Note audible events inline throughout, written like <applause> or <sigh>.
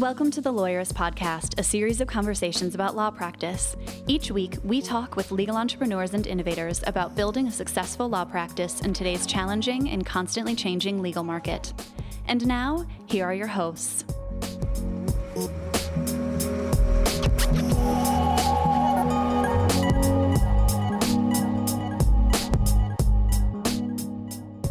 Welcome to the Lawyerist Podcast, a series of conversations about law practice. Each week, we talk with legal entrepreneurs and innovators about building a successful law practice in today's challenging and constantly changing legal market. And now, here are your hosts.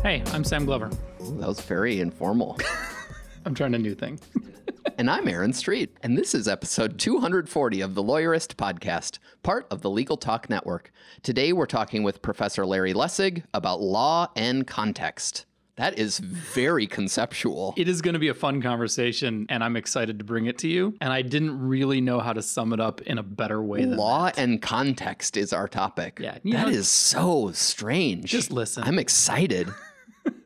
Hey, I'm Sam Glover. Ooh, that was very informal. <laughs> I'm trying a new thing. <laughs> and I'm Aaron Street, and this is episode 240 of the Lawyerist Podcast, part of the Legal Talk Network. Today we're talking with Professor Larry Lessig about law and context. That is very conceptual. It is going to be a fun conversation, and I'm excited to bring it to you. And I didn't really know how to sum it up in a better way than Law that. and context is our topic. Yeah, that you is so strange. Just listen. I'm excited. <laughs>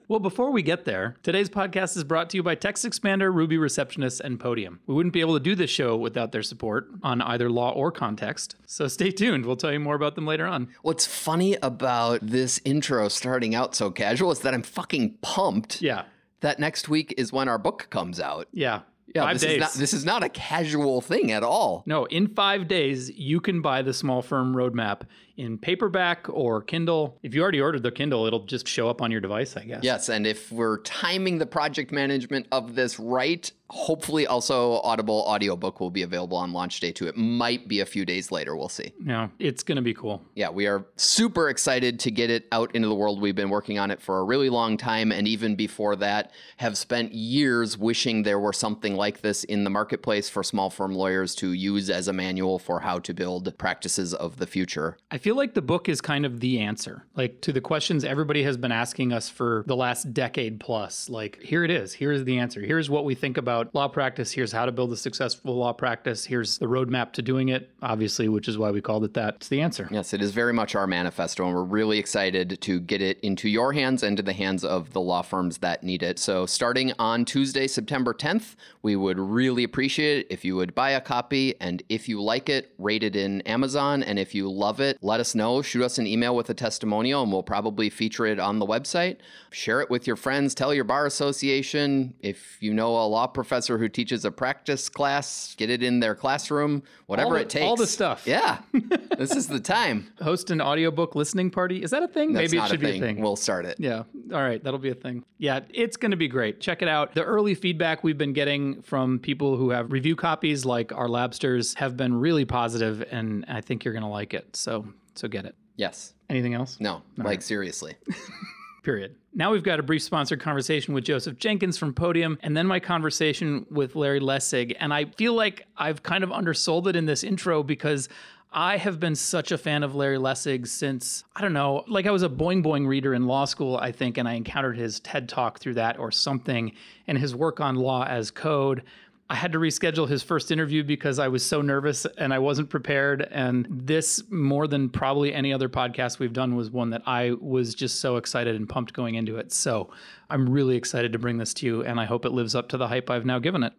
Well, before we get there, today's podcast is brought to you by Text Expander, Ruby Receptionist, and Podium. We wouldn't be able to do this show without their support on either law or context. So stay tuned. We'll tell you more about them later on. What's funny about this intro starting out so casual is that I'm fucking pumped Yeah. that next week is when our book comes out. Yeah. Yeah, Five this days. is not this is not a casual thing at all. No, in five days, you can buy the Small Firm Roadmap in paperback or Kindle. If you already ordered the Kindle, it'll just show up on your device, I guess. Yes, and if we're timing the project management of this right, hopefully also Audible audiobook will be available on launch day too. It might be a few days later, we'll see. Yeah, it's going to be cool. Yeah, we are super excited to get it out into the world. We've been working on it for a really long time and even before that have spent years wishing there were something like this in the marketplace for small firm lawyers to use as a manual for how to build practices of the future. I feel like the book is kind of the answer, like to the questions everybody has been asking us for the last decade plus. Like, here it is. Here's the answer. Here's what we think about law practice. Here's how to build a successful law practice. Here's the roadmap to doing it, obviously, which is why we called it that. It's the answer. Yes, it is very much our manifesto, and we're really excited to get it into your hands and to the hands of the law firms that need it. So, starting on Tuesday, September 10th, we would really appreciate it if you would buy a copy. And if you like it, rate it in Amazon. And if you love it, let us know. Shoot us an email with a testimonial, and we'll probably feature it on the website. Share it with your friends, tell your bar association. If you know a law professor who teaches a practice class, get it in their classroom, whatever the- it takes. all the stuff. Yeah, <laughs> this is the time. Host an audiobook listening party. Is that a thing? That's Maybe it should a be a thing. We'll start it. Yeah. All right. That'll be a thing. Yeah. It's going to be great. Check it out. The early feedback we've been getting from people who have review copies, like our Labsters, have been really positive, and I think you're going to like it. So, so get it. Yes. Anything else? No. like seriously. <laughs> Period. Now we've got a brief sponsored conversation with Joseph Jenkins from Podium, and then my conversation with Larry Lessig. And I feel like I've kind of undersold it in this intro because I have been such a fan of Larry Lessig since, I don't know, like I was a Boing Boing reader in law school, I think, and I encountered his TED talk through that or something, and his work on law as code. I had to reschedule his first interview because I was so nervous and I wasn't prepared. And this, more than probably any other podcast we've done, was one that I was just so excited and pumped going into it. So I'm really excited to bring this to you, and I hope it lives up to the hype I've now given it.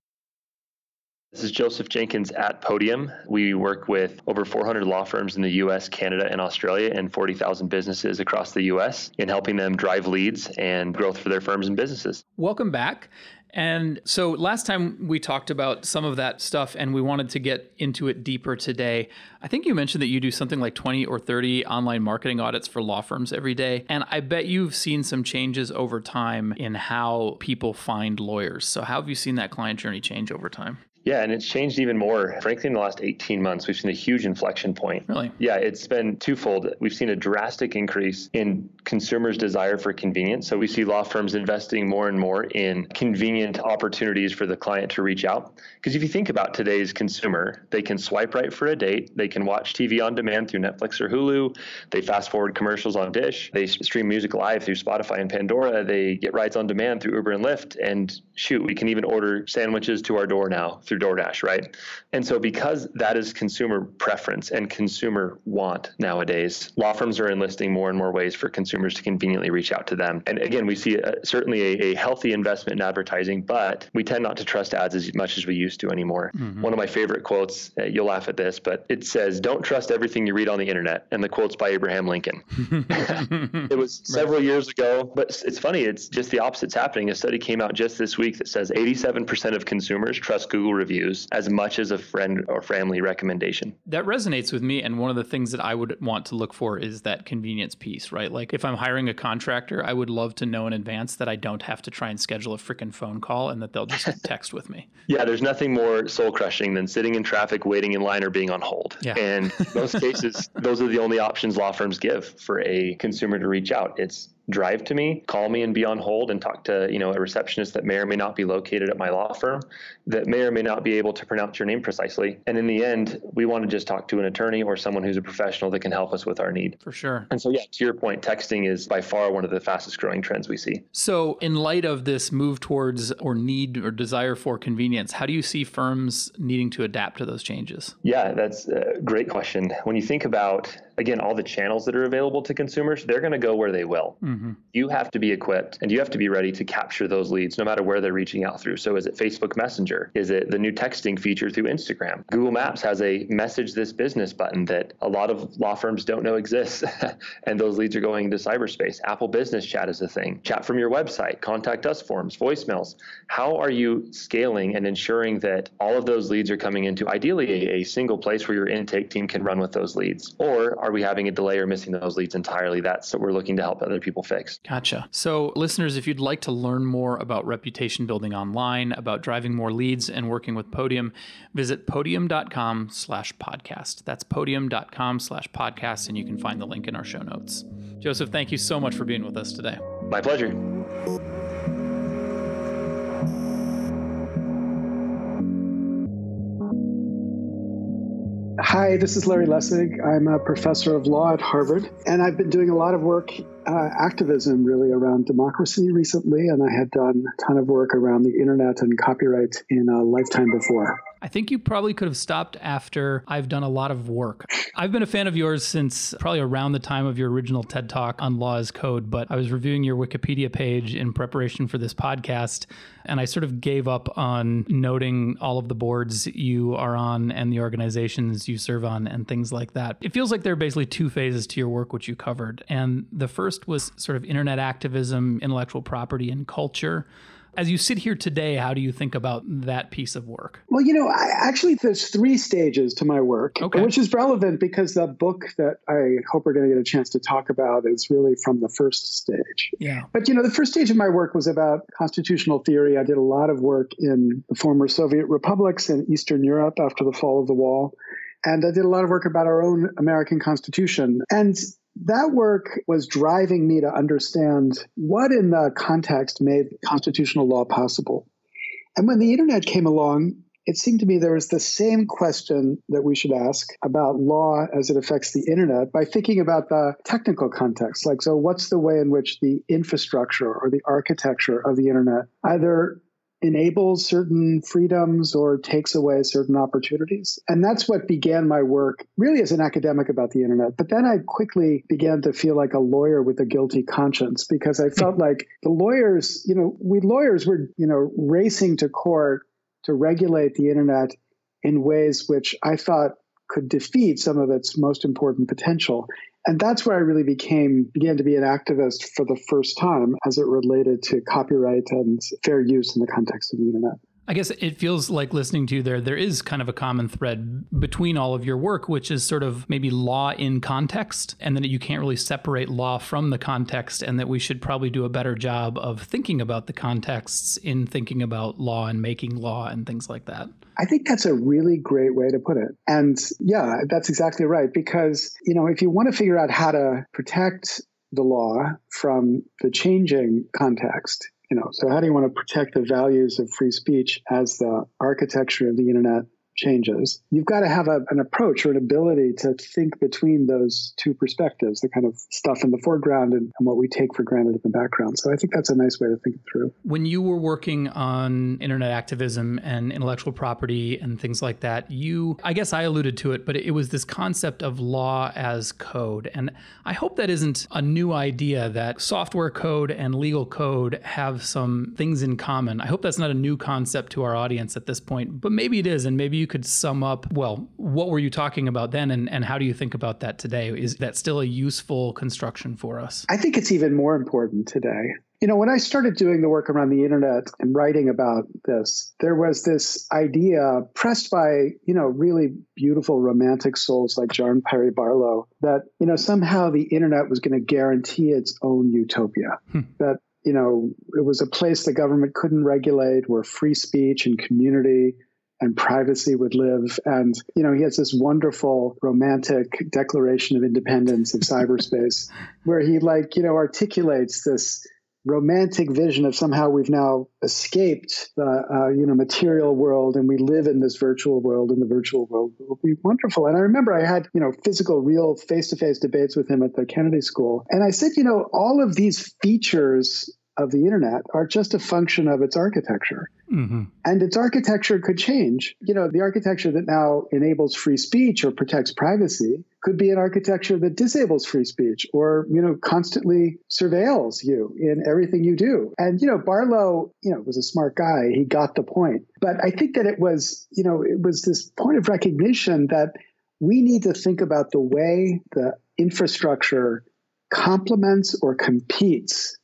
This is Joseph Jenkins at Podium. We work with over 400 law firms in the US, Canada, and Australia, and 40,000 businesses across the US in helping them drive leads and growth for their firms and businesses. Welcome back. And so last time we talked about some of that stuff and we wanted to get into it deeper today. I think you mentioned that you do something like 20 or 30 online marketing audits for law firms every day. And I bet you've seen some changes over time in how people find lawyers. So, how have you seen that client journey change over time? Yeah, and it's changed even more. Frankly, in the last 18 months, we've seen a huge inflection point. Really? Yeah, it's been twofold. We've seen a drastic increase in consumers' desire for convenience. So we see law firms investing more and more in convenient opportunities for the client to reach out. Because if you think about today's consumer, they can swipe right for a date, they can watch TV on demand through Netflix or Hulu, they fast forward commercials on Dish, they stream music live through Spotify and Pandora, they get rides on demand through Uber and Lyft, and shoot, we can even order sandwiches to our door now through DoorDash, right? And so, because that is consumer preference and consumer want nowadays, law firms are enlisting more and more ways for consumers to conveniently reach out to them. And again, we see a, certainly a, a healthy investment in advertising but we tend not to trust ads as much as we used to anymore. Mm-hmm. One of my favorite quotes, uh, you'll laugh at this, but it says, Don't trust everything you read on the internet. And the quote's by Abraham Lincoln. <laughs> <laughs> it was several years ago, but it's funny, it's just the opposite's happening. A study came out just this week that says 87% of consumers trust Google reviews as much as a friend or family recommendation. That resonates with me. And one of the things that I would want to look for is that convenience piece, right? Like if I'm hiring a contractor, I would love to know in advance that I don't have to try and schedule a freaking phone call and that they'll just <laughs> text with me. Yeah, there's nothing more soul crushing than sitting in traffic, waiting in line, or being on hold. Yeah. And most <laughs> cases, those are the only options law firms give for a consumer to reach out. It's drive to me, call me and be on hold and talk to, you know, a receptionist that may or may not be located at my law firm that may or may not be able to pronounce your name precisely. And in the end, we want to just talk to an attorney or someone who's a professional that can help us with our need. For sure. And so yeah, to your point, texting is by far one of the fastest growing trends we see. So in light of this move towards or need or desire for convenience, how do you see firms needing to adapt to those changes? Yeah, that's a great question. When you think about again, all the channels that are available to consumers, they're going to go where they will. Mm-hmm. You have to be equipped and you have to be ready to capture those leads no matter where they're reaching out through. So, is it Facebook Messenger? Is it the new texting feature through Instagram? Google Maps has a message this business button that a lot of law firms don't know exists. <laughs> and those leads are going into cyberspace. Apple Business Chat is a thing. Chat from your website, contact us forms, voicemails. How are you scaling and ensuring that all of those leads are coming into ideally a, a single place where your intake team can run with those leads? Or are we having a delay or missing those leads entirely? That's what we're looking to help other people fix. Gotcha. So, listeners, if you'd like to learn more about reputation building online, about driving more leads and working with Podium, visit podium.com slash podcast. That's podium.com slash podcast, and you can find the link in our show notes. Joseph, thank you so much for being with us today. My pleasure. Hi, this is Larry Lessig. I'm a professor of law at Harvard, and I've been doing a lot of work, uh, activism really around democracy recently, and I had done a ton of work around the internet and copyright in a lifetime before. I think you probably could have stopped after I've done a lot of work. I've been a fan of yours since probably around the time of your original TED Talk on Law as Code, but I was reviewing your Wikipedia page in preparation for this podcast, and I sort of gave up on noting all of the boards you are on and the organizations you serve on and things like that. It feels like there are basically two phases to your work which you covered. And the first was sort of internet activism, intellectual property, and culture. As you sit here today, how do you think about that piece of work? Well, you know, I, actually, there's three stages to my work, okay. which is relevant because the book that I hope we're going to get a chance to talk about is really from the first stage. Yeah. But, you know, the first stage of my work was about constitutional theory. I did a lot of work in the former Soviet republics in Eastern Europe after the fall of the wall. And I did a lot of work about our own American Constitution. And that work was driving me to understand what in the context made constitutional law possible. And when the internet came along, it seemed to me there was the same question that we should ask about law as it affects the internet by thinking about the technical context. Like, so what's the way in which the infrastructure or the architecture of the internet either enables certain freedoms or takes away certain opportunities. And that's what began my work really as an academic about the internet. But then I quickly began to feel like a lawyer with a guilty conscience because I felt <laughs> like the lawyers, you know, we lawyers were, you know, racing to court to regulate the internet in ways which I thought could defeat some of its most important potential. And that's where I really became began to be an activist for the first time as it related to copyright and fair use in the context of the internet. I guess it feels like listening to you there, there is kind of a common thread between all of your work, which is sort of maybe law in context, and then you can't really separate law from the context, and that we should probably do a better job of thinking about the contexts in thinking about law and making law and things like that. I think that's a really great way to put it. And yeah, that's exactly right. Because, you know, if you want to figure out how to protect the law from the changing context, you know, so how do you want to protect the values of free speech as the architecture of the internet changes, you've got to have a, an approach or an ability to think between those two perspectives, the kind of stuff in the foreground and, and what we take for granted in the background. So I think that's a nice way to think it through. When you were working on internet activism and intellectual property and things like that, you, I guess I alluded to it, but it was this concept of law as code. And I hope that isn't a new idea that software code and legal code have some things in common. I hope that's not a new concept to our audience at this point, but maybe it is. And maybe you could sum up, well, what were you talking about then and, and how do you think about that today? Is that still a useful construction for us? I think it's even more important today. You know, when I started doing the work around the internet and writing about this, there was this idea pressed by, you know, really beautiful romantic souls like John Perry Barlow that, you know, somehow the internet was going to guarantee its own utopia. Hmm. That, you know, it was a place the government couldn't regulate where free speech and community and privacy would live. And, you know, he has this wonderful romantic declaration of independence of cyberspace <laughs> where he, like, you know, articulates this romantic vision of somehow we've now escaped the uh, you know material world and we live in this virtual world and the virtual world will be wonderful and i remember i had you know physical real face-to-face debates with him at the kennedy school and i said you know all of these features of the internet are just a function of its architecture. Mm-hmm. And its architecture could change. You know, the architecture that now enables free speech or protects privacy could be an architecture that disables free speech or, you know, constantly surveils you in everything you do. And, you know, Barlow, you know, was a smart guy. He got the point. But I think that it was, you know, it was this point of recognition that we need to think about the way the infrastructure complements or competes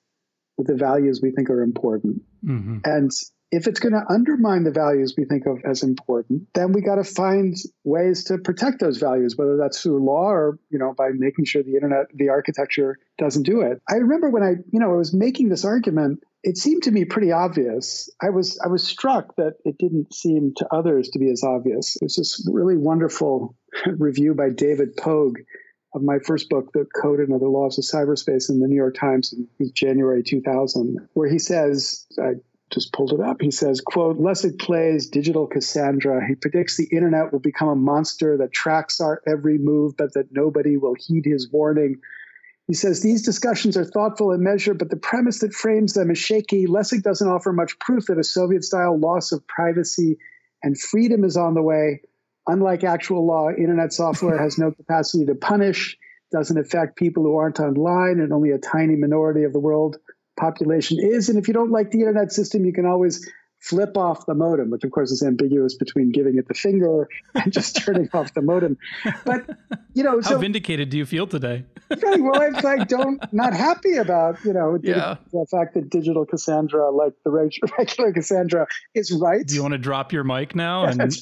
with the values we think are important. Mm-hmm. And if it's going to undermine the values we think of as important, then we got to find ways to protect those values, whether that's through law or, you know, by making sure the internet, the architecture doesn't do it. I remember when I, you know, I was making this argument, it seemed to me pretty obvious. I was I was struck that it didn't seem to others to be as obvious. There's this really wonderful <laughs> review by David Pogue of my first book, The Code and Other Laws of Cyberspace, in the New York Times in January 2000, where he says, I just pulled it up. He says, quote, Lessig plays digital Cassandra. He predicts the internet will become a monster that tracks our every move, but that nobody will heed his warning. He says these discussions are thoughtful and measured, but the premise that frames them is shaky. Lessig doesn't offer much proof that a Soviet style loss of privacy and freedom is on the way. Unlike actual law, internet software has no capacity to punish, doesn't affect people who aren't online, and only a tiny minority of the world population is. And if you don't like the internet system, you can always flip off the modem, which of course is ambiguous between giving it the finger and just <laughs> turning off the modem. But you know, how so, vindicated do you feel today? well, I'm like don't not happy about you know yeah. the, fact that digital Cassandra, like the <laughs> regular Cassandra, is right. Do you want to drop your mic now? And... <laughs>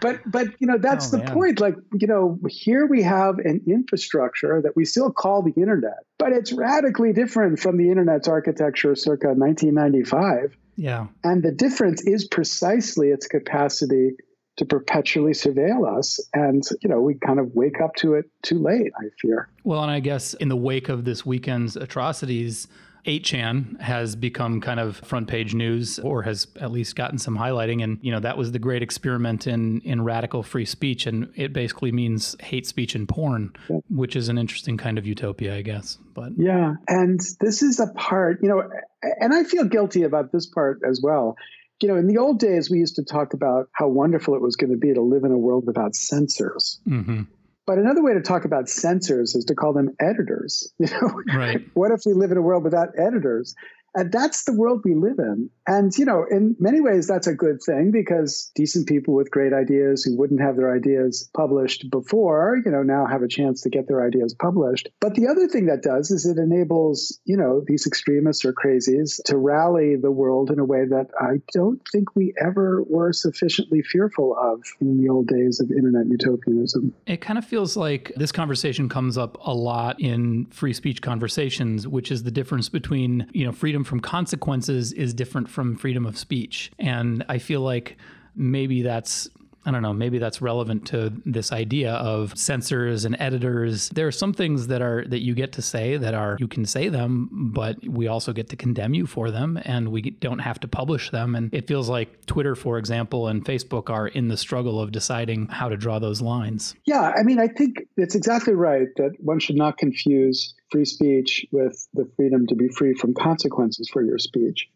but but you know that's oh, the man. point. Like you know, here we have an infrastructure that we still call the internet, but it's radically different from the internet's architecture circa 1995. Yeah. And the difference is precisely its capacity to perpetually surveil us. And, you know, we kind of wake up to it too late, I fear. Well, and I guess in the wake of this weekend's atrocities, 8chan has become kind of front page news or has at least gotten some highlighting. And, you know, that was the great experiment in, in radical free speech. And it basically means hate speech and porn, which is an interesting kind of utopia, I guess. But yeah. And this is a part, you know, and I feel guilty about this part as well. You know, in the old days, we used to talk about how wonderful it was going to be to live in a world without censors. Mm-hmm. But another way to talk about censors is to call them editors. <laughs> You know, right. what if we live in a world without editors? And that's the world we live in. And, you know, in many ways, that's a good thing because decent people with great ideas who wouldn't have their ideas published before, you know, now have a chance to get their ideas published. But the other thing that does is it enables, you know, these extremists or crazies to rally the world in a way that I don't think we ever were sufficiently fearful of in the old days of internet utopianism. It kind of feels like this conversation comes up a lot in free speech conversations, which is the difference between, you know, freedom from consequences is different from freedom of speech. And I feel like maybe that's I don't know, maybe that's relevant to this idea of censors and editors. There are some things that are that you get to say that are you can say them, but we also get to condemn you for them and we don't have to publish them. And it feels like Twitter, for example, and Facebook are in the struggle of deciding how to draw those lines. Yeah, I mean, I think it's exactly right that one should not confuse free speech with the freedom to be free from consequences for your speech.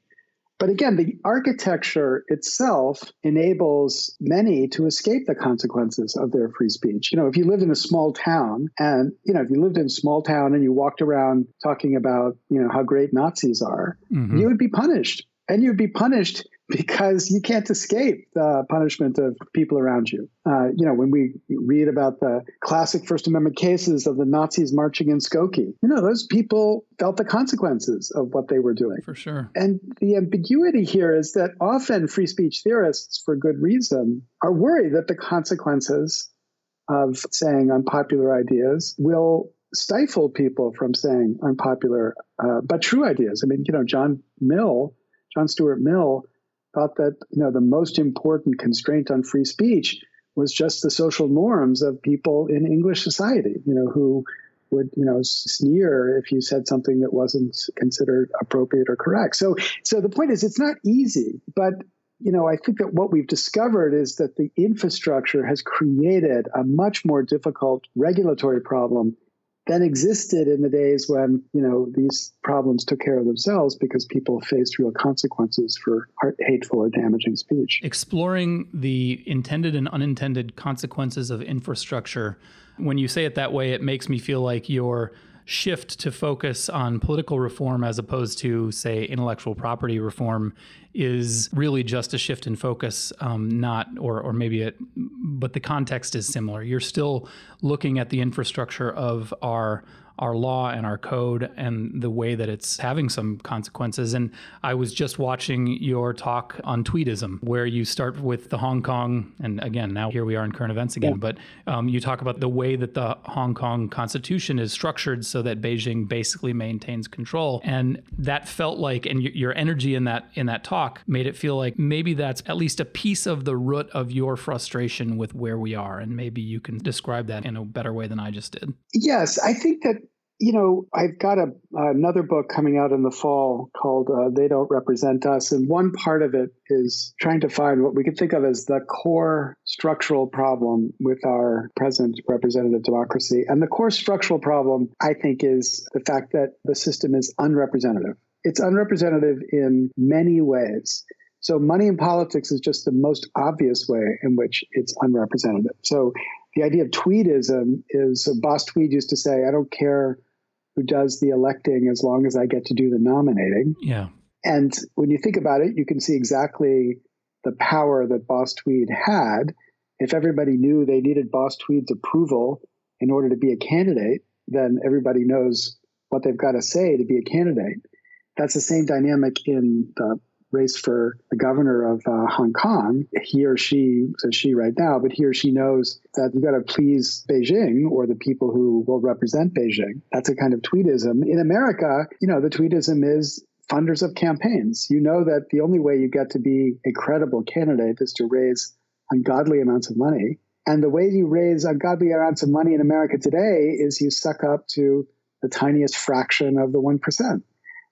But again, the architecture itself enables many to escape the consequences of their free speech. You know, if you lived in a small town and, you know, if you lived in a small town and you walked around talking about, you know, how great Nazis are, mm-hmm. you would be punished. And you'd be punished because you can't escape the punishment of people around you. Uh, you know, when we read about the classic First Amendment cases of the Nazis marching in Skokie, you know, those people felt the consequences of what they were doing. For sure. And the ambiguity here is that often free speech theorists, for good reason, are worried that the consequences of saying unpopular ideas will stifle people from saying unpopular uh, but true ideas. I mean, you know, John Mill, John Stuart Mill, thought that you know the most important constraint on free speech was just the social norms of people in English society, you know, who would you know sneer if you said something that wasn't considered appropriate or correct. So so the point is it's not easy, but you know, I think that what we've discovered is that the infrastructure has created a much more difficult regulatory problem than existed in the days when you know these problems took care of themselves because people faced real consequences for hateful or damaging speech. Exploring the intended and unintended consequences of infrastructure. When you say it that way, it makes me feel like you're shift to focus on political reform as opposed to, say, intellectual property reform is really just a shift in focus, um, not, or, or maybe it, but the context is similar. You're still looking at the infrastructure of our our law and our code and the way that it's having some consequences. And I was just watching your talk on tweedism, where you start with the Hong Kong, and again, now here we are in current events again, yeah. but um, you talk about the way that the Hong Kong constitution is structured so that Beijing basically maintains control. And that felt like, and your energy in that in that talk made it feel like maybe that's at least a piece of the root of your frustration with where we are. And maybe you can describe that in a better way than I just did. Yes, I think that you know, I've got a, another book coming out in the fall called uh, They Don't Represent Us. And one part of it is trying to find what we could think of as the core structural problem with our present representative democracy. And the core structural problem, I think, is the fact that the system is unrepresentative. It's unrepresentative in many ways. So, money in politics is just the most obvious way in which it's unrepresentative. So, the idea of tweedism is Boss Tweed used to say, I don't care who does the electing as long as I get to do the nominating. Yeah. And when you think about it, you can see exactly the power that Boss Tweed had. If everybody knew they needed Boss Tweed's approval in order to be a candidate, then everybody knows what they've got to say to be a candidate. That's the same dynamic in the race for the governor of uh, Hong Kong, he or she, says she right now, but he or she knows that you got to please Beijing or the people who will represent Beijing. That's a kind of tweedism. In America, you know, the tweedism is funders of campaigns. You know that the only way you get to be a credible candidate is to raise ungodly amounts of money. And the way you raise ungodly amounts of money in America today is you suck up to the tiniest fraction of the 1%.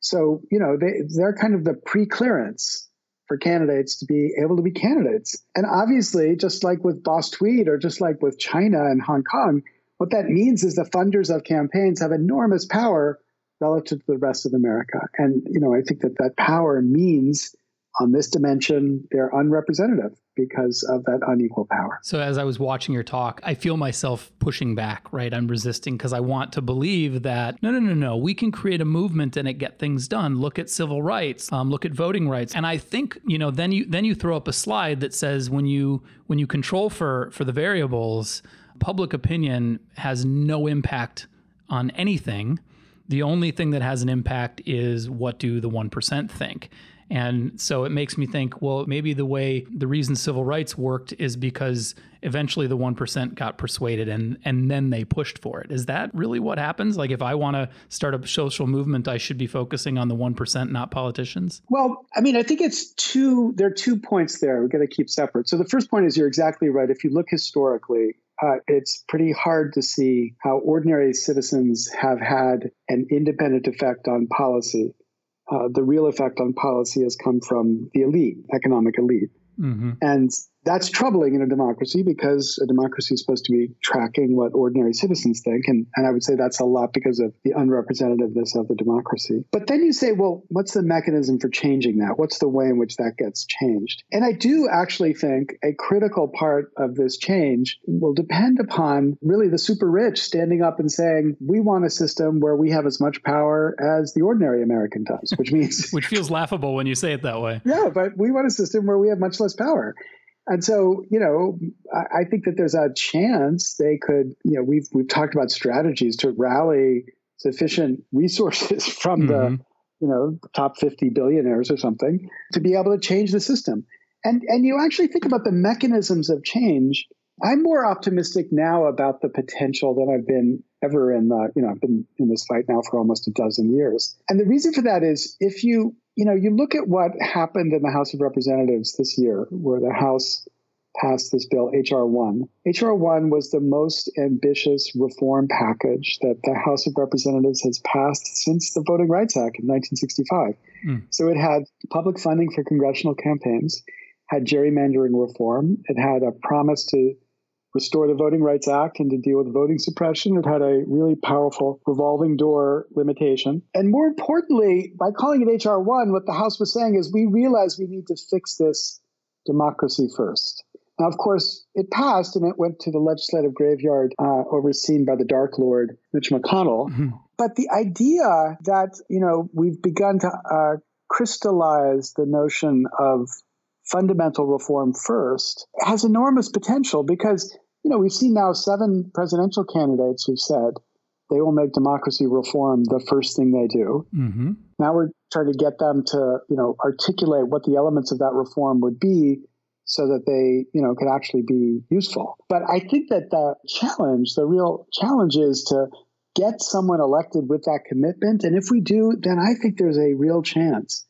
So, you know, they, they're kind of the pre clearance for candidates to be able to be candidates. And obviously, just like with Boss Tweed or just like with China and Hong Kong, what that means is the funders of campaigns have enormous power relative to the rest of America. And, you know, I think that that power means on this dimension, they're unrepresentative because of that unequal power. So, as I was watching your talk, I feel myself pushing back, right? I'm resisting because I want to believe that no, no, no, no, we can create a movement and it get things done. Look at civil rights, um, look at voting rights, and I think you know then you then you throw up a slide that says when you when you control for for the variables, public opinion has no impact on anything. The only thing that has an impact is what do the 1% think. And so it makes me think, well, maybe the way the reason civil rights worked is because eventually the 1% got persuaded and and then they pushed for it. Is that really what happens? Like if I want to start a social movement, I should be focusing on the 1%, not politicians? Well, I mean, I think it's two there are two points there. We've got to keep separate. So the first point is you're exactly right. If you look historically, uh, it's pretty hard to see how ordinary citizens have had an independent effect on policy. Uh, the real effect on policy has come from the elite, economic elite. Mm-hmm. And that's troubling in a democracy because a democracy is supposed to be tracking what ordinary citizens think. And, and I would say that's a lot because of the unrepresentativeness of the democracy. But then you say, well, what's the mechanism for changing that? What's the way in which that gets changed? And I do actually think a critical part of this change will depend upon really the super rich standing up and saying, we want a system where we have as much power as the ordinary American does, which means. <laughs> which feels laughable when you say it that way. Yeah, but we want a system where we have much less power. And so, you know, I, I think that there's a chance they could, you know, we've we've talked about strategies to rally sufficient resources <laughs> from mm-hmm. the, you know, top 50 billionaires or something to be able to change the system. And and you actually think about the mechanisms of change. I'm more optimistic now about the potential than I've been ever in the, you know, I've been in this fight now for almost a dozen years. And the reason for that is if you you know, you look at what happened in the House of Representatives this year, where the House passed this bill, H.R. 1. H.R. 1 was the most ambitious reform package that the House of Representatives has passed since the Voting Rights Act in 1965. Mm. So it had public funding for congressional campaigns, had gerrymandering reform, it had a promise to restore the Voting Rights Act and to deal with voting suppression. It had a really powerful revolving door limitation. And more importantly, by calling it H.R. 1, what the House was saying is we realize we need to fix this democracy first. Now, of course, it passed and it went to the legislative graveyard uh, overseen by the Dark Lord, Mitch McConnell. Mm-hmm. But the idea that, you know, we've begun to uh, crystallize the notion of fundamental reform first has enormous potential because, you know, we've seen now seven presidential candidates who've said they will make democracy reform the first thing they do. Mm-hmm. Now we're trying to get them to, you know, articulate what the elements of that reform would be so that they, you know, could actually be useful. But I think that the challenge, the real challenge is to get someone elected with that commitment. And if we do, then I think there's a real chance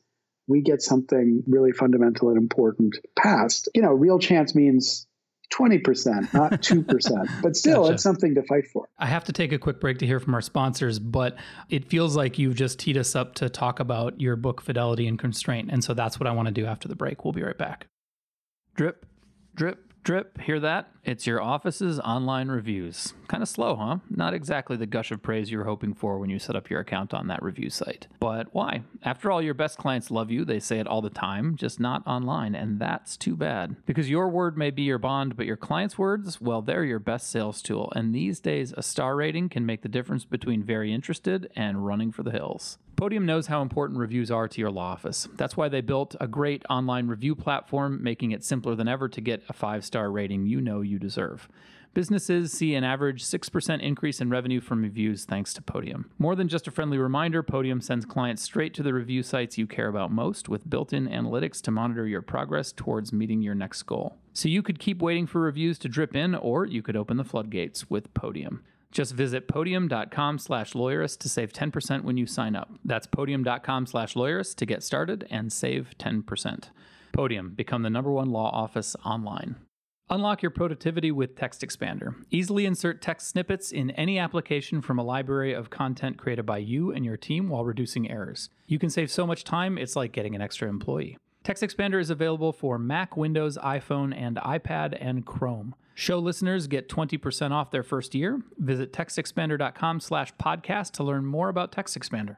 we get something really fundamental and important passed. You know, real chance means 20%, not <laughs> 2%. But still, gotcha. it's something to fight for. I have to take a quick break to hear from our sponsors, but it feels like you've just teed us up to talk about your book, Fidelity and Constraint. And so that's what I want to do after the break. We'll be right back. Drip, drip, Drip, hear that? It's your office's online reviews. Kind of slow, huh? Not exactly the gush of praise you were hoping for when you set up your account on that review site. But why? After all, your best clients love you. They say it all the time, just not online, and that's too bad. Because your word may be your bond, but your clients' words, well, they're your best sales tool. And these days, a star rating can make the difference between very interested and running for the hills. Podium knows how important reviews are to your law office. That's why they built a great online review platform, making it simpler than ever to get a five star rating you know you deserve. Businesses see an average 6% increase in revenue from reviews thanks to Podium. More than just a friendly reminder, Podium sends clients straight to the review sites you care about most with built in analytics to monitor your progress towards meeting your next goal. So you could keep waiting for reviews to drip in, or you could open the floodgates with Podium. Just visit podium.com slash lawyerist to save 10% when you sign up. That's podium.com slash lawyerist to get started and save 10%. Podium, become the number one law office online. Unlock your productivity with Text Expander. Easily insert text snippets in any application from a library of content created by you and your team while reducing errors. You can save so much time, it's like getting an extra employee. Text Expander is available for Mac, Windows, iPhone, and iPad and Chrome. Show listeners get 20% off their first year. Visit textexpander.com slash podcast to learn more about Text Expander.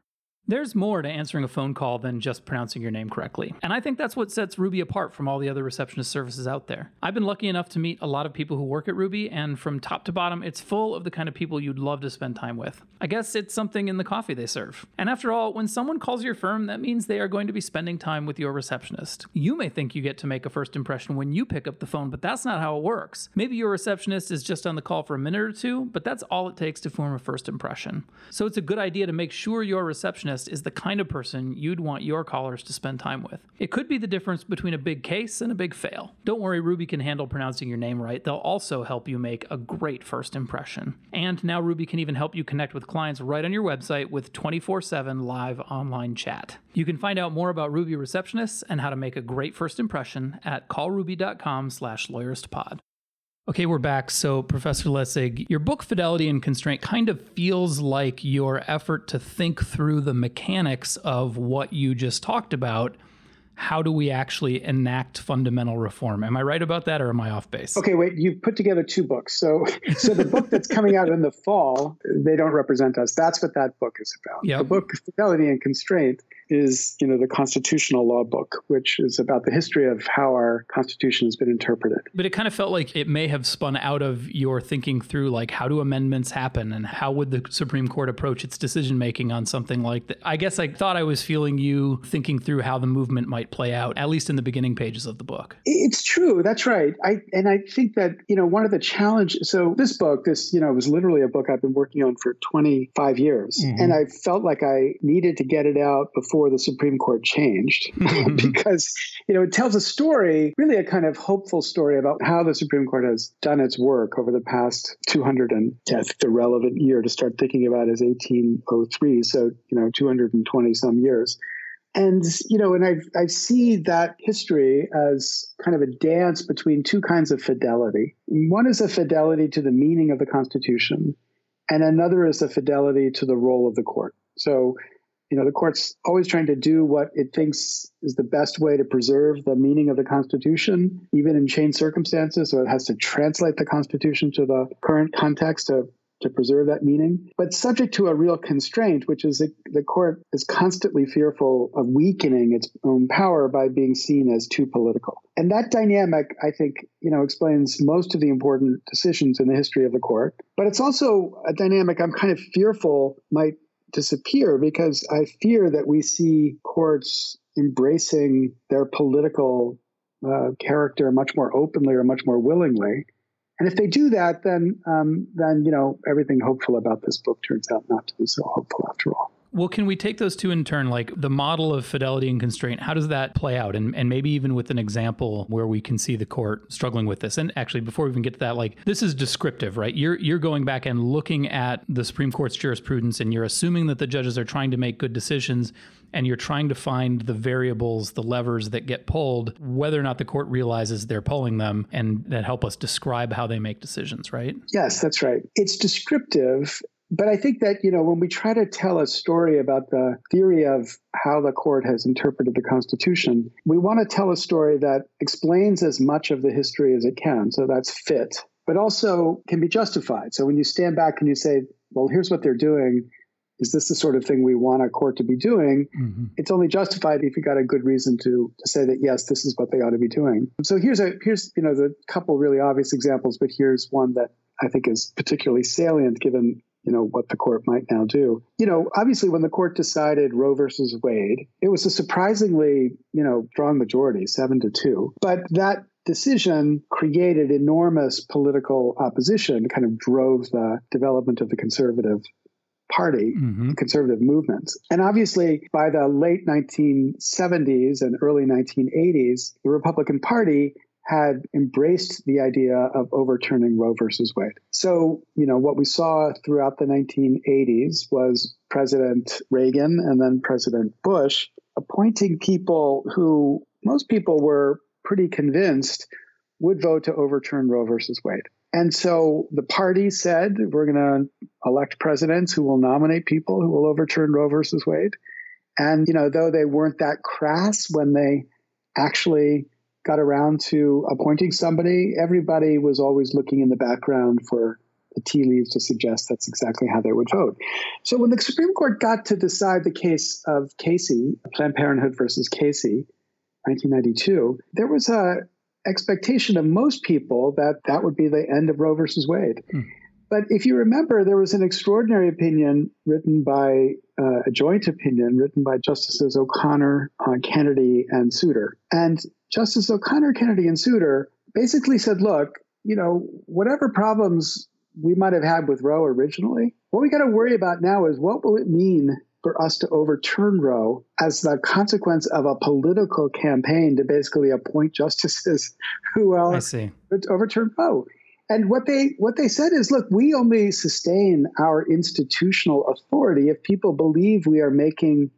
There's more to answering a phone call than just pronouncing your name correctly. And I think that's what sets Ruby apart from all the other receptionist services out there. I've been lucky enough to meet a lot of people who work at Ruby, and from top to bottom, it's full of the kind of people you'd love to spend time with. I guess it's something in the coffee they serve. And after all, when someone calls your firm, that means they are going to be spending time with your receptionist. You may think you get to make a first impression when you pick up the phone, but that's not how it works. Maybe your receptionist is just on the call for a minute or two, but that's all it takes to form a first impression. So it's a good idea to make sure your receptionist is the kind of person you'd want your callers to spend time with. It could be the difference between a big case and a big fail. Don't worry, Ruby can handle pronouncing your name right. They'll also help you make a great first impression. And now Ruby can even help you connect with clients right on your website with 24 7 live online chat. You can find out more about Ruby receptionists and how to make a great first impression at callruby.com slash lawyeristpod. Okay, we're back. So, Professor Lessig, your book Fidelity and Constraint kind of feels like your effort to think through the mechanics of what you just talked about how do we actually enact fundamental reform? Am I right about that, or am I off base? Okay, wait. You've put together two books. So, so the book that's coming out in the fall, they don't represent us. That's what that book is about. Yep. The book Fidelity and Constraint is, you know, the constitutional law book, which is about the history of how our constitution has been interpreted. But it kind of felt like it may have spun out of your thinking through, like, how do amendments happen, and how would the Supreme Court approach its decision making on something like that? I guess I thought I was feeling you thinking through how the movement might play out, at least in the beginning pages of the book. It's true. That's right. I and I think that you know one of the challenges. So this book, this you know, was literally a book I've been working on for 25 years, mm-hmm. and I felt like I needed to get it out before the Supreme Court changed, <laughs> <laughs> because you know it tells a story, really a kind of hopeful story about how the Supreme Court has done its work over the past 200 and I think the relevant year to start thinking about is 1803. So you know 220 some years and you know and i i see that history as kind of a dance between two kinds of fidelity one is a fidelity to the meaning of the constitution and another is a fidelity to the role of the court so you know the court's always trying to do what it thinks is the best way to preserve the meaning of the constitution even in changed circumstances so it has to translate the constitution to the current context to to preserve that meaning, but subject to a real constraint, which is that the court is constantly fearful of weakening its own power by being seen as too political. And that dynamic, I think, you know, explains most of the important decisions in the history of the court. But it's also a dynamic I'm kind of fearful might disappear because I fear that we see courts embracing their political uh, character much more openly or much more willingly. And if they do that, then um, then you know everything hopeful about this book turns out not to be so hopeful after all. Well, can we take those two in turn? Like the model of fidelity and constraint, how does that play out? And, and maybe even with an example where we can see the court struggling with this. And actually, before we even get to that, like this is descriptive, right? You're you're going back and looking at the Supreme Court's jurisprudence and you're assuming that the judges are trying to make good decisions and you're trying to find the variables, the levers that get pulled, whether or not the court realizes they're pulling them, and that help us describe how they make decisions, right? Yes, that's right. It's descriptive but I think that, you know, when we try to tell a story about the theory of how the court has interpreted the Constitution, we want to tell a story that explains as much of the history as it can. So that's fit, but also can be justified. So when you stand back and you say, well, here's what they're doing. Is this the sort of thing we want a court to be doing? Mm-hmm. It's only justified if you got a good reason to, to say that yes, this is what they ought to be doing. So here's a here's you know the couple really obvious examples, but here's one that I think is particularly salient given you know what the court might now do. You know, obviously when the court decided Roe versus Wade, it was a surprisingly, you know, strong majority, 7 to 2. But that decision created enormous political opposition, kind of drove the development of the conservative party, mm-hmm. conservative movements. And obviously, by the late 1970s and early 1980s, the Republican Party had embraced the idea of overturning Roe versus Wade. So, you know, what we saw throughout the 1980s was President Reagan and then President Bush appointing people who most people were pretty convinced would vote to overturn Roe versus Wade. And so the party said, we're going to elect presidents who will nominate people who will overturn Roe versus Wade. And, you know, though they weren't that crass when they actually got around to appointing somebody, everybody was always looking in the background for the tea leaves to suggest that's exactly how they would vote. So when the Supreme Court got to decide the case of Casey, Planned Parenthood versus Casey, 1992, there was a expectation of most people that that would be the end of Roe versus Wade. Hmm. But if you remember, there was an extraordinary opinion written by uh, a joint opinion written by Justices O'Connor, uh, Kennedy, and Souter. And Justice O'Connor, Kennedy, and Souter basically said, look, you know, whatever problems we might have had with Roe originally, what we got to worry about now is what will it mean for us to overturn Roe as the consequence of a political campaign to basically appoint justices <laughs> who will overturn Roe. And what they what they said is, look, we only sustain our institutional authority if people believe we are making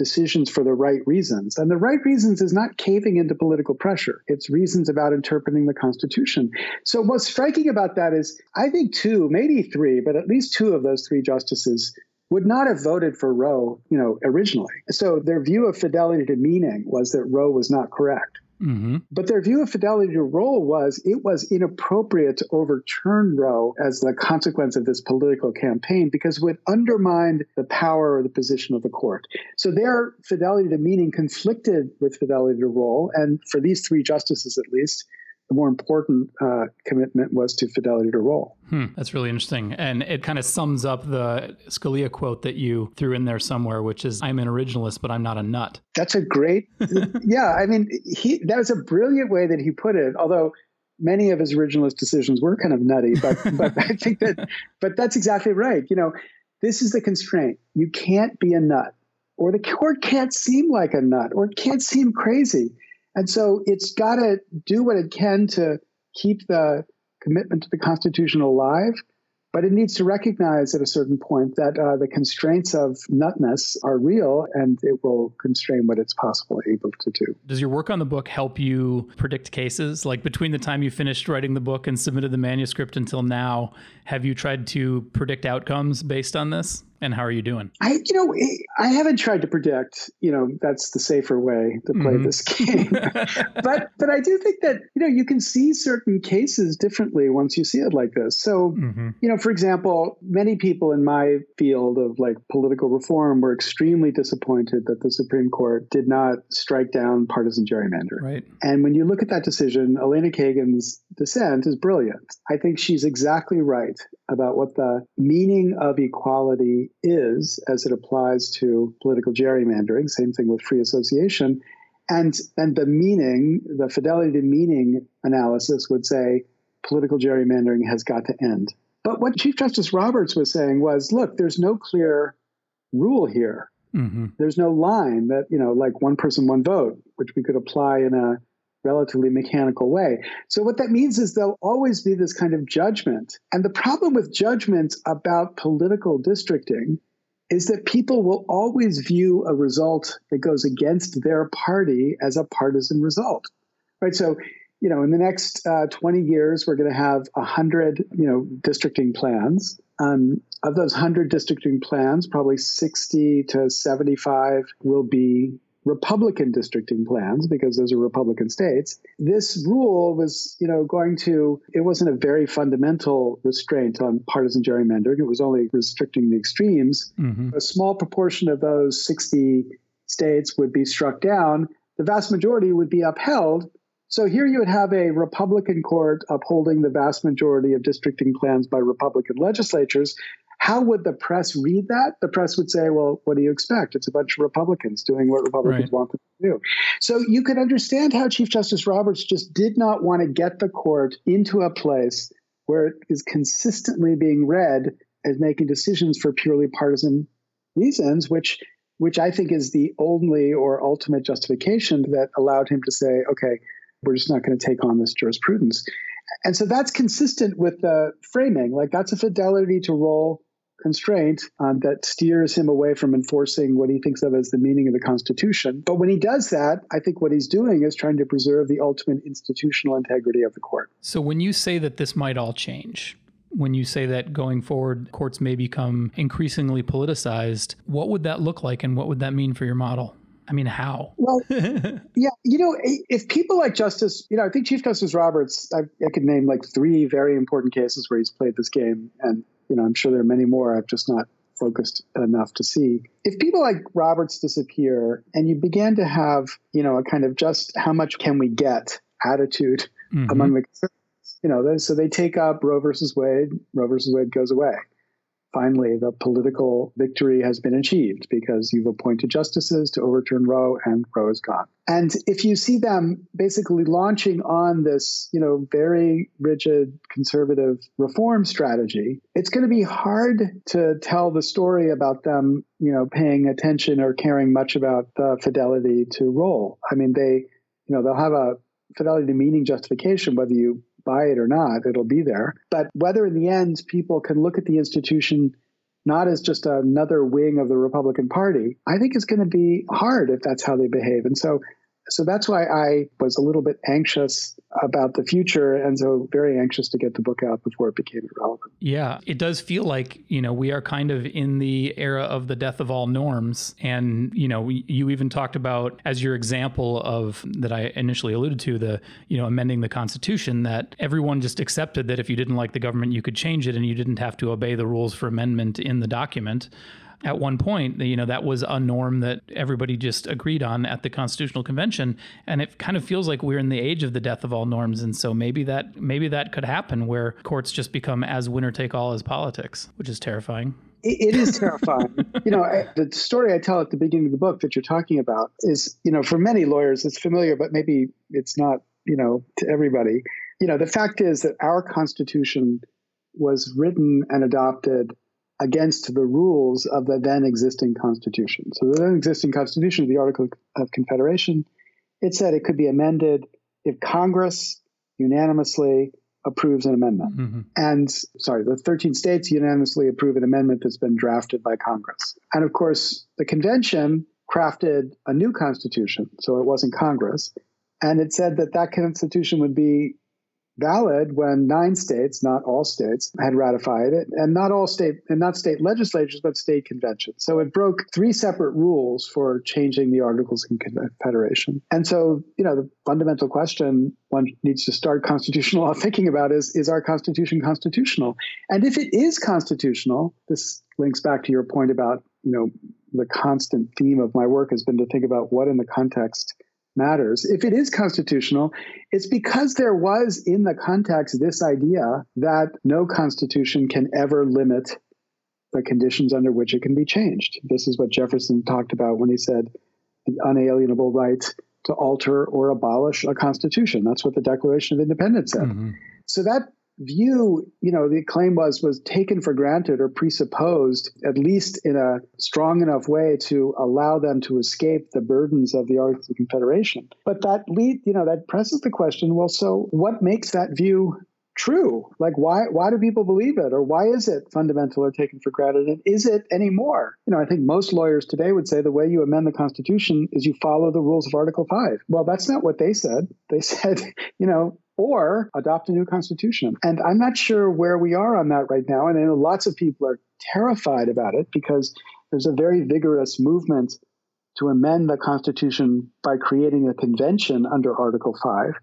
decisions for the right reasons. And the right reasons is not caving into political pressure. It's reasons about interpreting the Constitution. So what's striking about that is I think two, maybe three, but at least two of those three justices would not have voted for Roe, you know, originally. So their view of fidelity to meaning was that Roe was not correct. Mm-hmm. But their view of fidelity to role was it was inappropriate to overturn Roe as the consequence of this political campaign because it would undermine the power or the position of the court. So their fidelity to meaning conflicted with fidelity to role. And for these three justices, at least, the more important uh, commitment was to fidelity to role. Hmm, that's really interesting. And it kind of sums up the Scalia quote that you threw in there somewhere, which is I'm an originalist, but I'm not a nut. That's a great, <laughs> yeah. I mean, he that was a brilliant way that he put it, although many of his originalist decisions were kind of nutty, but, <laughs> but I think that, but that's exactly right. You know, this is the constraint. You can't be a nut, or the court can't seem like a nut, or it can't seem crazy and so it's got to do what it can to keep the commitment to the Constitution alive, but it needs to recognize at a certain point that uh, the constraints of nutness are real and it will constrain what it's possible able to do. Does your work on the book help you predict cases? Like between the time you finished writing the book and submitted the manuscript until now, have you tried to predict outcomes based on this? And how are you doing? I, you know, I haven't tried to predict. You know, that's the safer way to play mm-hmm. this <laughs> game. but, but I do think that you know you can see certain cases differently once you see it like this. So, mm-hmm. you know, for example, many people in my field of like political reform were extremely disappointed that the Supreme Court did not strike down partisan gerrymandering. Right. And when you look at that decision, Elena Kagan's dissent is brilliant. I think she's exactly right about what the meaning of equality is as it applies to political gerrymandering. Same thing with free association. And, and the meaning, the fidelity to meaning analysis would say political gerrymandering has got to end. But what Chief Justice Roberts was saying was look, there's no clear rule here. Mm-hmm. There's no line that, you know, like one person, one vote, which we could apply in a relatively mechanical way. So, what that means is there'll always be this kind of judgment. And the problem with judgments about political districting is that people will always view a result that goes against their party as a partisan result. Right. So, you know, in the next uh, 20 years, we're going to have 100, you know, districting plans. Um, of those 100 districting plans, probably 60 to 75 will be Republican districting plans because those are Republican states. This rule was, you know, going to, it wasn't a very fundamental restraint on partisan gerrymandering. It was only restricting the extremes. Mm-hmm. A small proportion of those 60 states would be struck down. The vast majority would be upheld. So here you would have a Republican court upholding the vast majority of districting plans by Republican legislatures, how would the press read that? The press would say, well, what do you expect? It's a bunch of Republicans doing what Republicans right. want them to do. So you could understand how Chief Justice Roberts just did not want to get the court into a place where it is consistently being read as making decisions for purely partisan reasons, which which I think is the only or ultimate justification that allowed him to say, okay, we're just not going to take on this jurisprudence. And so that's consistent with the framing. Like that's a fidelity to role constraint um, that steers him away from enforcing what he thinks of as the meaning of the Constitution. But when he does that, I think what he's doing is trying to preserve the ultimate institutional integrity of the court. So when you say that this might all change, when you say that going forward, courts may become increasingly politicized, what would that look like and what would that mean for your model? I mean, how? Well, <laughs> yeah, you know, if people like Justice, you know, I think Chief Justice Roberts, I, I could name like three very important cases where he's played this game, and you know, I'm sure there are many more. I've just not focused enough to see. If people like Roberts disappear and you begin to have, you know, a kind of just how much can we get attitude mm-hmm. among the you know, so they take up Roe versus Wade, Roe versus Wade goes away. Finally the political victory has been achieved because you've appointed justices to overturn Roe and Roe is gone. And if you see them basically launching on this, you know, very rigid conservative reform strategy, it's going to be hard to tell the story about them, you know, paying attention or caring much about the fidelity to role. I mean, they, you know, they'll have a fidelity to meaning justification, whether you buy it or not, it'll be there. But whether in the end people can look at the institution not as just another wing of the Republican Party, I think is going to be hard if that's how they behave. And so so that's why I was a little bit anxious about the future and so very anxious to get the book out before it became irrelevant. Yeah, it does feel like, you know, we are kind of in the era of the death of all norms. And, you know, you even talked about as your example of that I initially alluded to, the, you know, amending the Constitution, that everyone just accepted that if you didn't like the government, you could change it and you didn't have to obey the rules for amendment in the document at one point, you know, that was a norm that everybody just agreed on at the Constitutional Convention, and it kind of feels like we're in the age of the death of all norms, and so maybe that maybe that could happen where courts just become as winner take all as politics, which is terrifying. it is terrifying. <laughs> you know, I, the story I tell at the beginning of the book that you're talking about is, you know, for many lawyers it's familiar, but maybe it's not, you know, to everybody. You know, the fact is that our Constitution was written and adopted against the rules of the then existing Constitution. So the then existing Constitution, the Article of Confederation, it said it could be amended if Congress unanimously approves an amendment. Mm-hmm. And sorry, the 13 states unanimously approve an amendment that's been drafted by Congress. And of course, the convention crafted a new constitution, so it wasn't Congress. And it said that that constitution would be valid when nine states, not all states, had ratified it, and not all state and not state legislatures, but state conventions. So it broke three separate rules for changing the Articles of Confederation. And so, you know, the fundamental question one needs to start constitutional law <laughs> thinking about is is our Constitution constitutional? And if it is constitutional, this links back to your point about, you know, the constant theme of my work has been to think about what in the context matters. If it is constitutional, it's because there was in the context this idea that no constitution can ever limit the conditions under which it can be changed. This is what Jefferson talked about when he said the unalienable right to alter or abolish a constitution. That's what the Declaration of Independence said. Mm-hmm. So that view, you know, the claim was was taken for granted or presupposed, at least in a strong enough way to allow them to escape the burdens of the Articles of Confederation. But that lead, you know, that presses the question: Well, so what makes that view true? Like, why why do people believe it, or why is it fundamental or taken for granted? And is it anymore? You know, I think most lawyers today would say the way you amend the Constitution is you follow the rules of Article Five. Well, that's not what they said. They <laughs> said, you know, or adopt a new constitution. And I'm not sure where we are on that right now. And I know lots of people are terrified about it because there's a very vigorous movement to amend the Constitution by creating a convention under Article 5.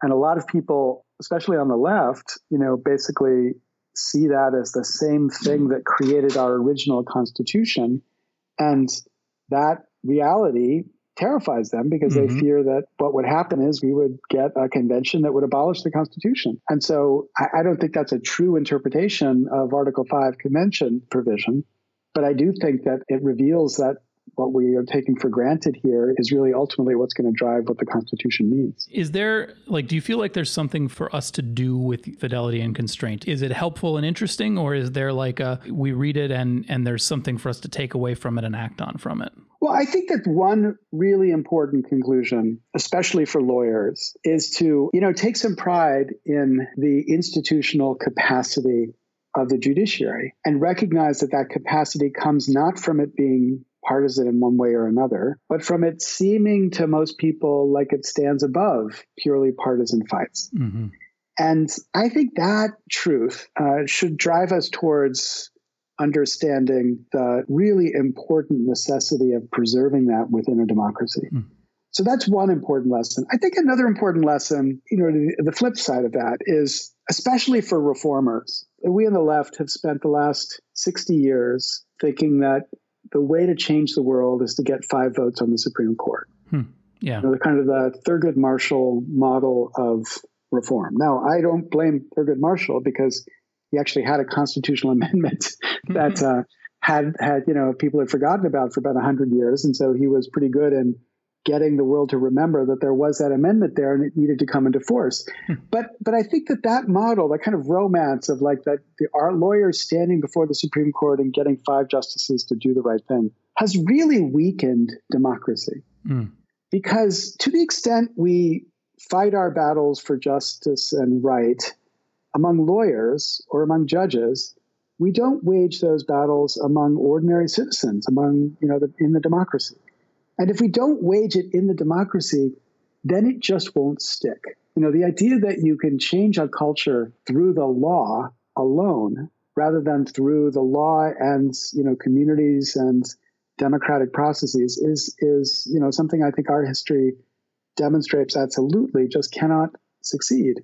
And a lot of people, especially on the left, you know, basically see that as the same thing that created our original Constitution. And that reality terrifies them because mm-hmm. they fear that what would happen is we would get a convention that would abolish the Constitution. And so I, I don't think that's a true interpretation of Article 5 convention provision. But I do think that it reveals that what we are taking for granted here is really ultimately what's going to drive what the Constitution means. Is there, like, do you feel like there's something for us to do with fidelity and constraint? Is it helpful and interesting, or is there like a we read it and and there's something for us to take away from it and act on from it? Well, I think that one really important conclusion, especially for lawyers, is to, you know, take some pride in the institutional capacity of the judiciary and recognize that that capacity comes not from it being partisan in one way or another, but from it seeming to most people like it stands above purely partisan fights. Mm-hmm. And I think that truth uh, should drive us towards understanding the really important necessity of preserving that within a democracy. Mm. So that's one important lesson. I think another important lesson, you know, the, the flip side of that is, especially for reformers, we on the left have spent the last 60 years thinking that the way to change the world is to get five votes on the Supreme Court. Hmm. Yeah. You know, the kind of the Thurgood Marshall model of reform. Now, I don't blame Thurgood Marshall because he actually had a constitutional <laughs> amendment that uh, had had you know people had forgotten about for about hundred years, and so he was pretty good in getting the world to remember that there was that amendment there and it needed to come into force. Hmm. but but I think that that model, that kind of romance of like that the our lawyers standing before the Supreme Court and getting five justices to do the right thing has really weakened democracy. Mm. Because to the extent we fight our battles for justice and right among lawyers or among judges, we don't wage those battles among ordinary citizens, among you know the, in the democracy. And if we don't wage it in the democracy, then it just won't stick. You know, the idea that you can change a culture through the law alone rather than through the law and, you know, communities and democratic processes is is, you know, something I think our history demonstrates absolutely just cannot succeed.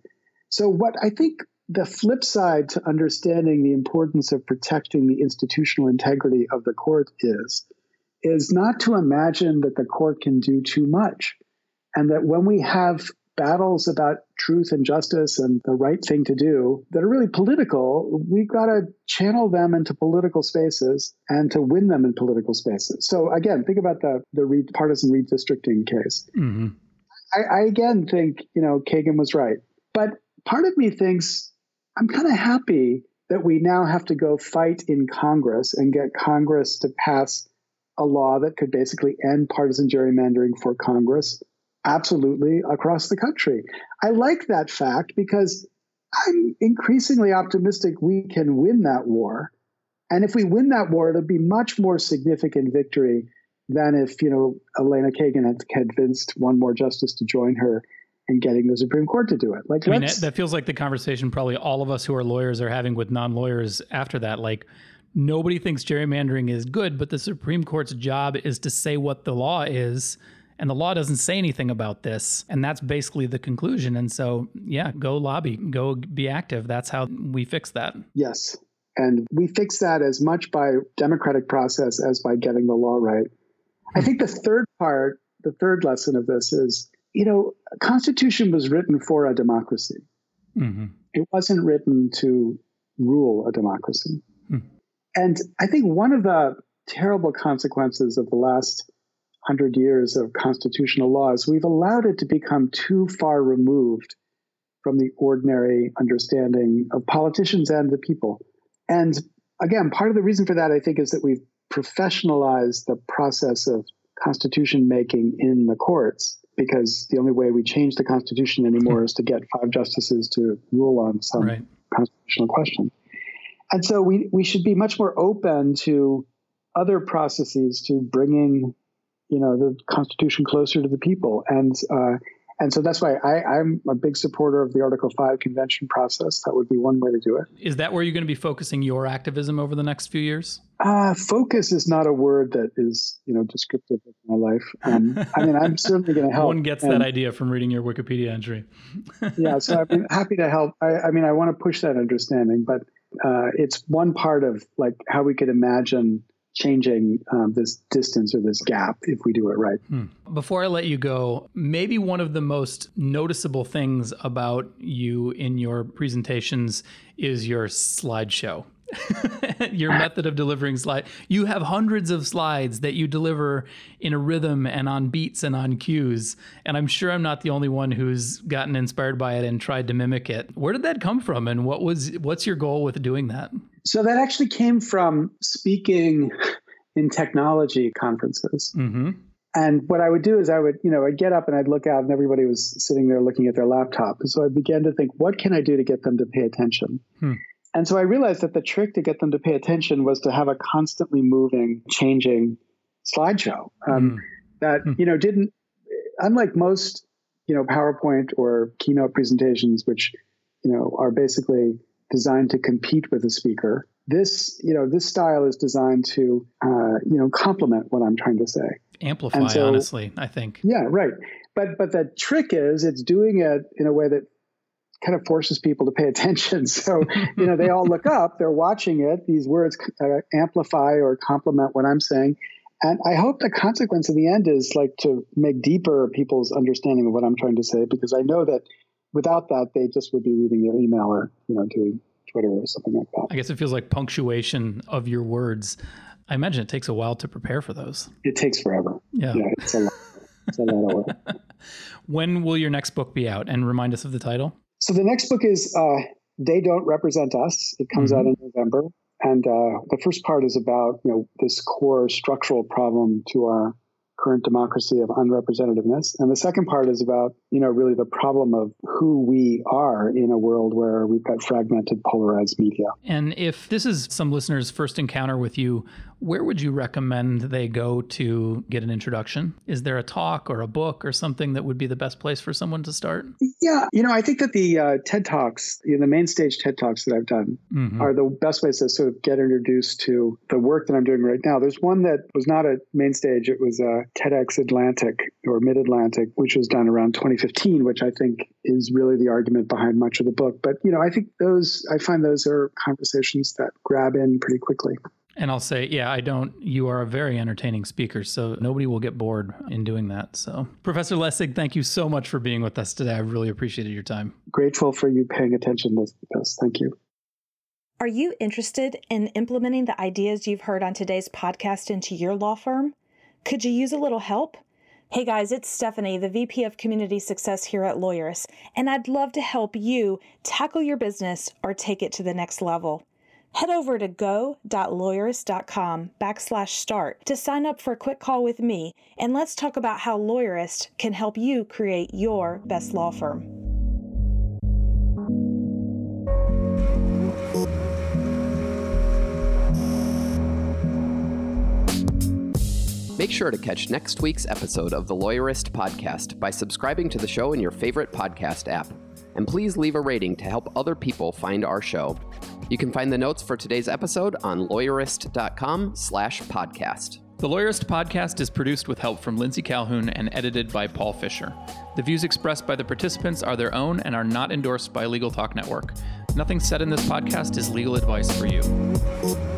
So what I think the flip side to understanding the importance of protecting the institutional integrity of the court is is not to imagine that the court can do too much. And that when we have battles about truth and justice and the right thing to do that are really political, we've got to channel them into political spaces and to win them in political spaces. So again, think about the the partisan redistricting case. Mm-hmm. I, I again think you know Kagan was right, but part of me thinks I'm kind of happy that we now have to go fight in Congress and get Congress to pass a law that could basically end partisan gerrymandering for Congress absolutely across the country. I like that fact because I'm increasingly optimistic we can win that war. And if we win that war, it'll be much more significant victory than if, you know, Elena Kagan had convinced one more justice to join her in getting the Supreme Court to do it. Like, I mean, that feels like the conversation probably all of us who are lawyers are having with non-lawyers after that. Like, nobody thinks gerrymandering is good, but the Supreme Court's job is to say what the law is. And the law doesn't say anything about this. And that's basically the conclusion. And so, yeah, go lobby, go be active. That's how we fix that. Yes. And we fix that as much by democratic process as by getting the law right. I think the third part, the third lesson of this is, you know, constitution was written for a democracy. Mm-hmm. It wasn't written to rule a democracy. Hmm. And I think one of the terrible consequences of the last hundred years of constitutional law is we've allowed it to become too far removed from the ordinary understanding of politicians and the people. And again, part of the reason for that, I think, is that we've professionalized the process of constitution making in the courts because the only way we change the constitution anymore <laughs> is to get five justices to rule on some right. constitutional question. And so we, we should be much more open to other processes to bringing, you know, the Constitution closer to the people. And uh, and so that's why I, am a big supporter of the Article 5 convention process. That would be one way to do it. Is that where you're going to be focusing your activism over the next few years? Uh, focus is not a word that is, you know, descriptive of my life. Um, I mean, I'm certainly going to help. One gets and, that idea from reading your Wikipedia entry. <laughs> yeah, so I'm happy to help. I, I mean, I want to push that understanding, but uh, it's one part of like how we could imagine changing um, this distance or this gap if we do it right. Hmm. Before I let you go, maybe one of the most noticeable things about you in your presentations is your slideshow. <laughs> your method of delivering slide. You have hundreds of slides that you deliver in a rhythm and on beats and on cues. And I'm sure I'm not the only one who's gotten inspired by it and tried to mimic it. Where did that come from and what was what's your goal with doing that? So that actually came from speaking in technology conferences. Mm-hmm. And what I would do is I would, you know, I'd get up and I'd look out and everybody was sitting there looking at their laptop. And so I began to think, what can I do to get them to pay attention? Hmm. And so I realized that the trick to get them to pay attention was to have a constantly moving, changing slideshow um, mm. that mm. you know didn't, unlike most you know PowerPoint or keynote presentations, which you know are basically designed to compete with the speaker. This you know this style is designed to uh, you know complement what I'm trying to say. Amplify, so, honestly, I think. Yeah, right. But but the trick is it's doing it in a way that kind of forces people to pay attention. <laughs> So, you know, they all look <laughs> up, they're watching it. These words uh, amplify or complement what I'm saying. And I hope the consequence in the end is like to make deeper people's understanding of what I'm trying to say, because I know that without that, they just would be reading their email or, you know, doing Twitter or something like that. I guess it feels like punctuation of your words. I imagine it takes a while to prepare for those. It takes forever. Yeah. Yeah, it's a lot. It's a lot of work. <laughs> when will your next book be out? And remind us of the title. So the next book is uh, They Don't Represent Us. It comes mm-hmm. out in November. And uh, the first part is about you know this core structural problem to our current democracy of unrepresentativeness. And the second part is about, you know, really the problem of who we are in a world where we've got fragmented, polarized media. And if this is some listeners' first encounter with you, where would you recommend they go to get an introduction? Is there a talk or a book or something that would be the best place for someone to start? Yeah, you know, I think that the uh, TED Talks, you know, the main stage TED Talks that I've done, mm-hmm. are the best ways to sort of get introduced to the work that I'm doing right now. There's one that was not a main stage; it was a TEDx Atlantic or Mid Atlantic, which was done around 2015, which I think is really the argument behind much of the book. But you know, I think those I find those are conversations that grab in pretty quickly. And I'll say, yeah, I don't. You are a very entertaining speaker, so nobody will get bored in doing that. So, Professor Lessig, thank you so much for being with us today. I really appreciated your time. Grateful for you paying attention to this. Thank you. Are you interested in implementing the ideas you've heard on today's podcast into your law firm? Could you use a little help? Hey guys, it's Stephanie, the VP of Community Success here at Lawyerist, and I'd love to help you tackle your business or take it to the next level. Head over to go.lawyerist.com backslash start to sign up for a quick call with me, and let's talk about how Lawyerist can help you create your best law firm. Make sure to catch next week's episode of the Lawyerist podcast by subscribing to the show in your favorite podcast app. And please leave a rating to help other people find our show. You can find the notes for today's episode on lawyerist.com slash podcast. The Lawyerist podcast is produced with help from Lindsay Calhoun and edited by Paul Fisher. The views expressed by the participants are their own and are not endorsed by Legal Talk Network. Nothing said in this podcast is legal advice for you.